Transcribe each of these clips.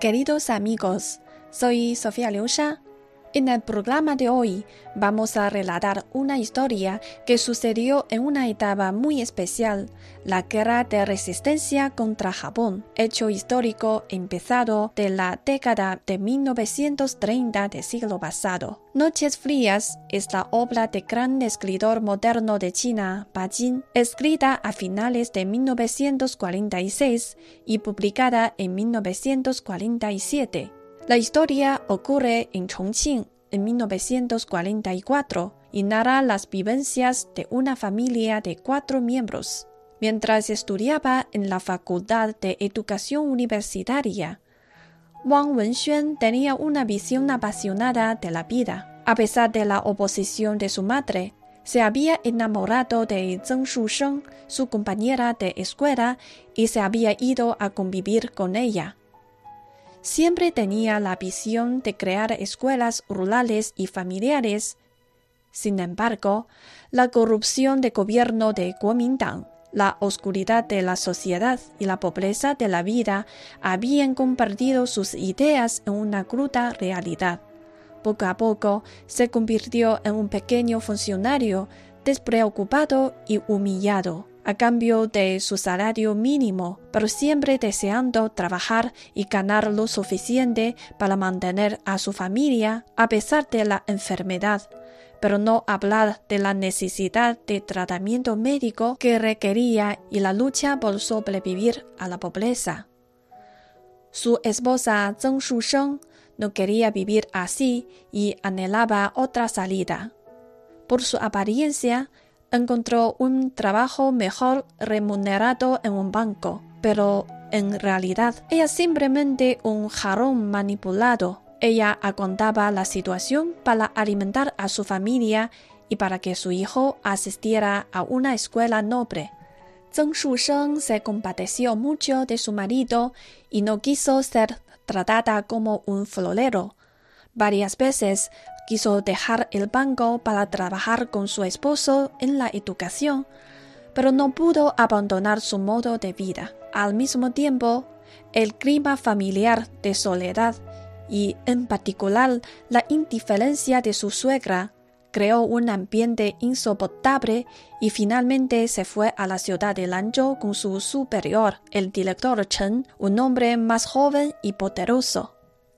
Queridos amigos, soy Sofía Liusha. En el programa de hoy vamos a relatar una historia que sucedió en una etapa muy especial, la guerra de resistencia contra Japón, hecho histórico empezado de la década de 1930 del siglo pasado. Noches Frías es la obra de gran escritor moderno de China, Ba Jin, escrita a finales de 1946 y publicada en 1947. La historia ocurre en Chongqing en 1944 y narra las vivencias de una familia de cuatro miembros. Mientras estudiaba en la Facultad de Educación Universitaria, Wang Wenxuan tenía una visión apasionada de la vida. A pesar de la oposición de su madre, se había enamorado de Zheng Shusheng, su compañera de escuela, y se había ido a convivir con ella siempre tenía la visión de crear escuelas rurales y familiares. Sin embargo, la corrupción de gobierno de Kuomintang, la oscuridad de la sociedad y la pobreza de la vida habían convertido sus ideas en una cruda realidad. Poco a poco se convirtió en un pequeño funcionario despreocupado y humillado a cambio de su salario mínimo, pero siempre deseando trabajar y ganar lo suficiente para mantener a su familia a pesar de la enfermedad, pero no hablar de la necesidad de tratamiento médico que requería y la lucha por sobrevivir a la pobreza. Su esposa Zheng Shusheng no quería vivir así y anhelaba otra salida. Por su apariencia, encontró un trabajo mejor remunerado en un banco, pero en realidad ella simplemente un jarrón manipulado. Ella aguantaba la situación para alimentar a su familia y para que su hijo asistiera a una escuela noble. Zheng Shusheng se compadeció mucho de su marido y no quiso ser tratada como un florero. Varias veces quiso dejar el banco para trabajar con su esposo en la educación, pero no pudo abandonar su modo de vida. Al mismo tiempo, el clima familiar de soledad y, en particular, la indiferencia de su suegra creó un ambiente insoportable y finalmente se fue a la ciudad de Lanzhou con su superior, el director Chen, un hombre más joven y poderoso.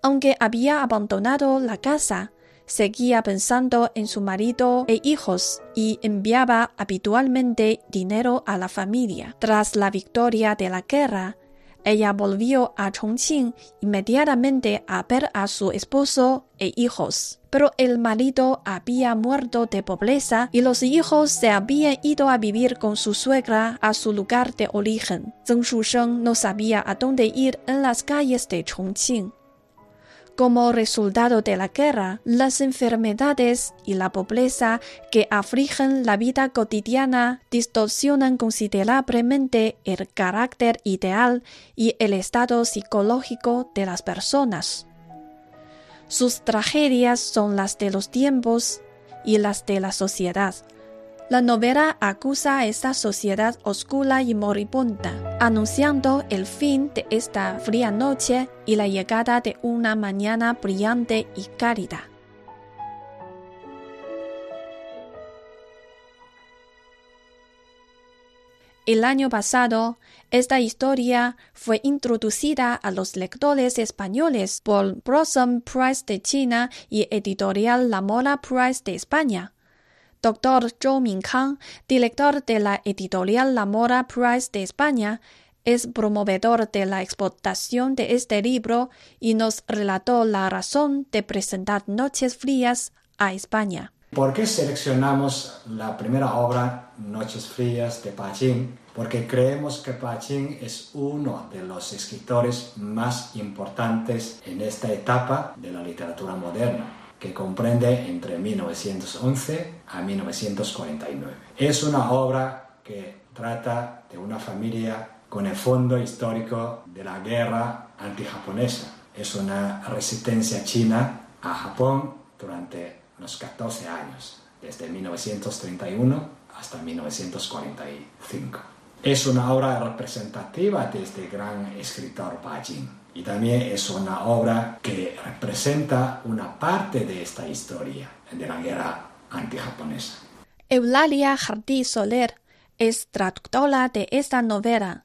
Aunque había abandonado la casa, seguía pensando en su marido e hijos y enviaba habitualmente dinero a la familia. Tras la victoria de la guerra, ella volvió a Chongqing inmediatamente a ver a su esposo e hijos. Pero el marido había muerto de pobreza y los hijos se habían ido a vivir con su suegra a su lugar de origen. Zheng Shusheng no sabía a dónde ir en las calles de Chongqing. Como resultado de la guerra, las enfermedades y la pobreza que afligen la vida cotidiana distorsionan considerablemente el carácter ideal y el estado psicológico de las personas. Sus tragedias son las de los tiempos y las de la sociedad. La novela acusa a esta sociedad oscura y moribunda, anunciando el fin de esta fría noche y la llegada de una mañana brillante y cálida. El año pasado, esta historia fue introducida a los lectores españoles por Blossom Prize de China y Editorial La Mola Prize de España. Dr. Zhou Mingkang, director de la editorial La Mora Prize de España, es promovedor de la exportación de este libro y nos relató la razón de presentar Noches Frías a España. ¿Por qué seleccionamos la primera obra, Noches Frías, de Pachín? Porque creemos que Pachín es uno de los escritores más importantes en esta etapa de la literatura moderna que comprende entre 1911 a 1949. Es una obra que trata de una familia con el fondo histórico de la guerra antijaponesa. Es una resistencia china a Japón durante los 14 años, desde 1931 hasta 1945. Es una obra representativa de este gran escritor Bajin y también es una obra que representa una parte de esta historia de la guerra antijaponesa. Eulalia Jardí Soler es traductora de esta novela.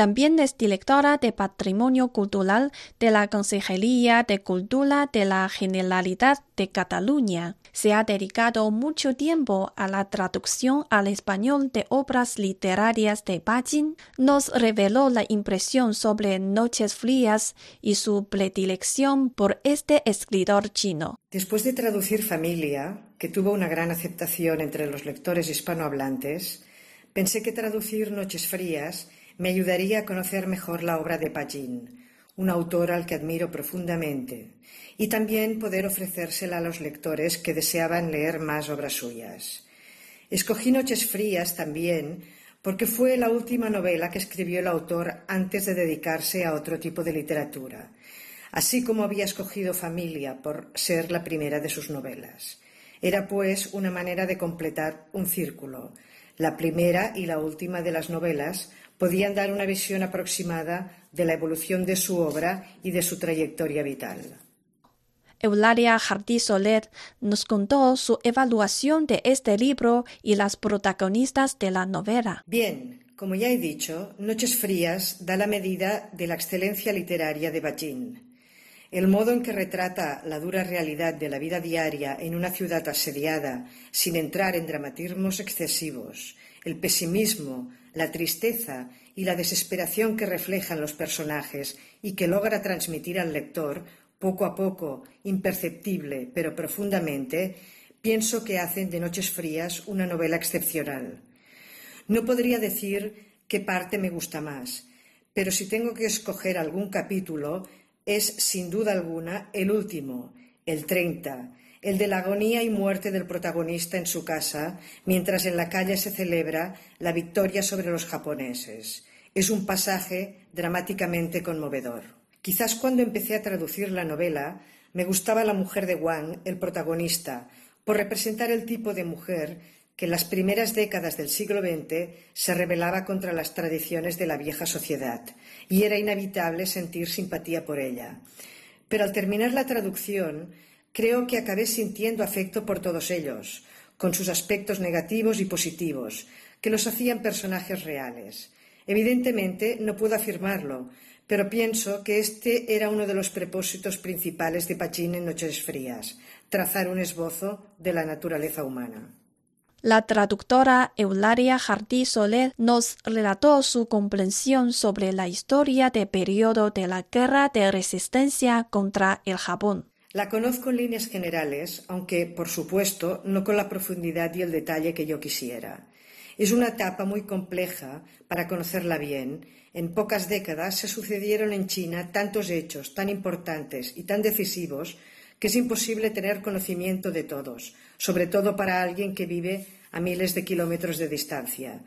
También es directora de Patrimonio Cultural de la Consejería de Cultura de la Generalidad de Cataluña. Se ha dedicado mucho tiempo a la traducción al español de obras literarias de Bajin. Nos reveló la impresión sobre Noches Frías y su predilección por este escritor chino. Después de traducir Familia, que tuvo una gran aceptación entre los lectores hispanohablantes, pensé que traducir Noches Frías me ayudaría a conocer mejor la obra de Pagin, un autor al que admiro profundamente, y también poder ofrecérsela a los lectores que deseaban leer más obras suyas. Escogí Noches Frías también porque fue la última novela que escribió el autor antes de dedicarse a otro tipo de literatura, así como había escogido Familia por ser la primera de sus novelas. Era, pues, una manera de completar un círculo, la primera y la última de las novelas podían dar una visión aproximada de la evolución de su obra y de su trayectoria vital. Eulalia Jardí Soler nos contó su evaluación de este libro y las protagonistas de la novela. Bien, como ya he dicho, Noches Frías da la medida de la excelencia literaria de Bajin. El modo en que retrata la dura realidad de la vida diaria en una ciudad asediada, sin entrar en dramatismos excesivos, el pesimismo, la tristeza y la desesperación que reflejan los personajes y que logra transmitir al lector, poco a poco, imperceptible, pero profundamente, pienso que hacen de Noches Frías una novela excepcional. No podría decir qué parte me gusta más, pero si tengo que escoger algún capítulo, es sin duda alguna el último, el treinta, el de la agonía y muerte del protagonista en su casa, mientras en la calle se celebra la victoria sobre los japoneses. Es un pasaje dramáticamente conmovedor. Quizás cuando empecé a traducir la novela me gustaba la mujer de Wang, el protagonista, por representar el tipo de mujer que en las primeras décadas del siglo XX se rebelaba contra las tradiciones de la vieja sociedad, y era inevitable sentir simpatía por ella. Pero al terminar la traducción creo que acabé sintiendo afecto por todos ellos, con sus aspectos negativos y positivos, que los hacían personajes reales. Evidentemente no puedo afirmarlo, pero pienso que este era uno de los propósitos principales de Pachín en Noches Frías, trazar un esbozo de la naturaleza humana. La traductora Eularia Jardí Soler nos relató su comprensión sobre la historia del periodo de la guerra de resistencia contra el Japón. La conozco en líneas generales, aunque, por supuesto, no con la profundidad y el detalle que yo quisiera. Es una etapa muy compleja para conocerla bien. En pocas décadas se sucedieron en China tantos hechos tan importantes y tan decisivos que es imposible tener conocimiento de todos, sobre todo para alguien que vive a miles de kilómetros de distancia.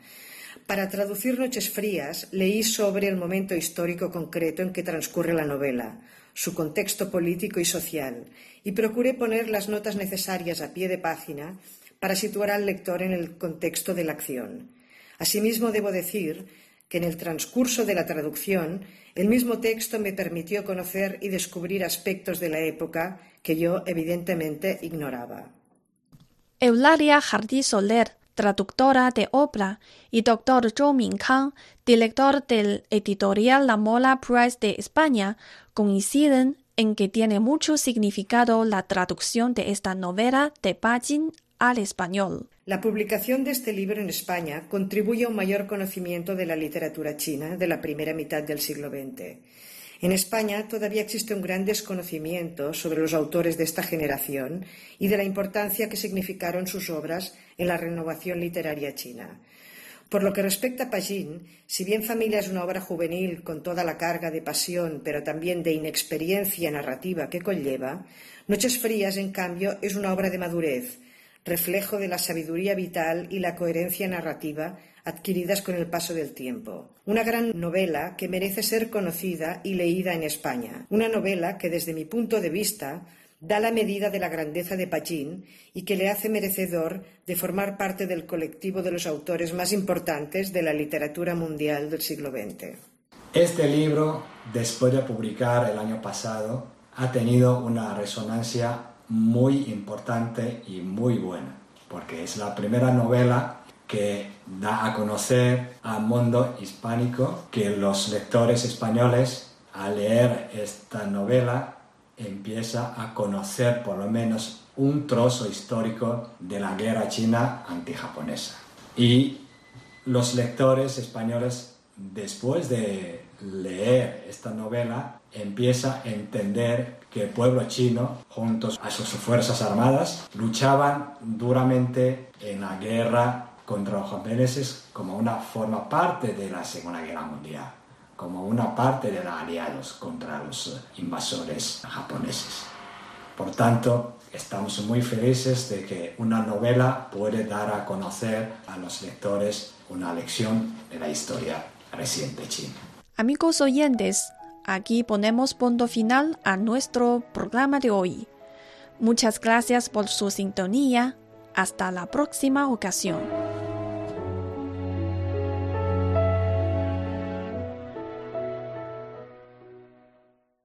Para traducir Noches Frías leí sobre el momento histórico concreto en que transcurre la novela, su contexto político y social, y procuré poner las notas necesarias a pie de página para situar al lector en el contexto de la acción. Asimismo, debo decir que en el transcurso de la traducción el mismo texto me permitió conocer y descubrir aspectos de la época que yo evidentemente ignoraba. Eulalia Jardí Soler traductora de obra, y doctor Zhou Minkang, director del editorial La Mola Prize de España, coinciden en que tiene mucho significado la traducción de esta novela de Bajin al español. La publicación de este libro en España contribuye a un mayor conocimiento de la literatura china de la primera mitad del siglo XX. En España todavía existe un gran desconocimiento sobre los autores de esta generación y de la importancia que significaron sus obras en la renovación literaria china. Por lo que respecta a Pagin, si bien Familia es una obra juvenil con toda la carga de pasión, pero también de inexperiencia narrativa que conlleva, Noches Frías, en cambio, es una obra de madurez, reflejo de la sabiduría vital y la coherencia narrativa adquiridas con el paso del tiempo. Una gran novela que merece ser conocida y leída en España. Una novela que, desde mi punto de vista, da la medida de la grandeza de Pachín y que le hace merecedor de formar parte del colectivo de los autores más importantes de la literatura mundial del siglo XX. Este libro, después de publicar el año pasado, ha tenido una resonancia muy importante y muy buena, porque es la primera novela que da a conocer al mundo hispánico que los lectores españoles al leer esta novela empieza a conocer por lo menos un trozo histórico de la guerra china antijaponesa. Y los lectores españoles, después de leer esta novela, empieza a entender que el pueblo chino, juntos a sus fuerzas armadas, luchaban duramente en la guerra contra los japoneses como una forma parte de la Segunda Guerra Mundial como una parte de los aliados contra los invasores japoneses. Por tanto, estamos muy felices de que una novela puede dar a conocer a los lectores una lección de la historia reciente china. Amigos oyentes, aquí ponemos punto final a nuestro programa de hoy. Muchas gracias por su sintonía. Hasta la próxima ocasión.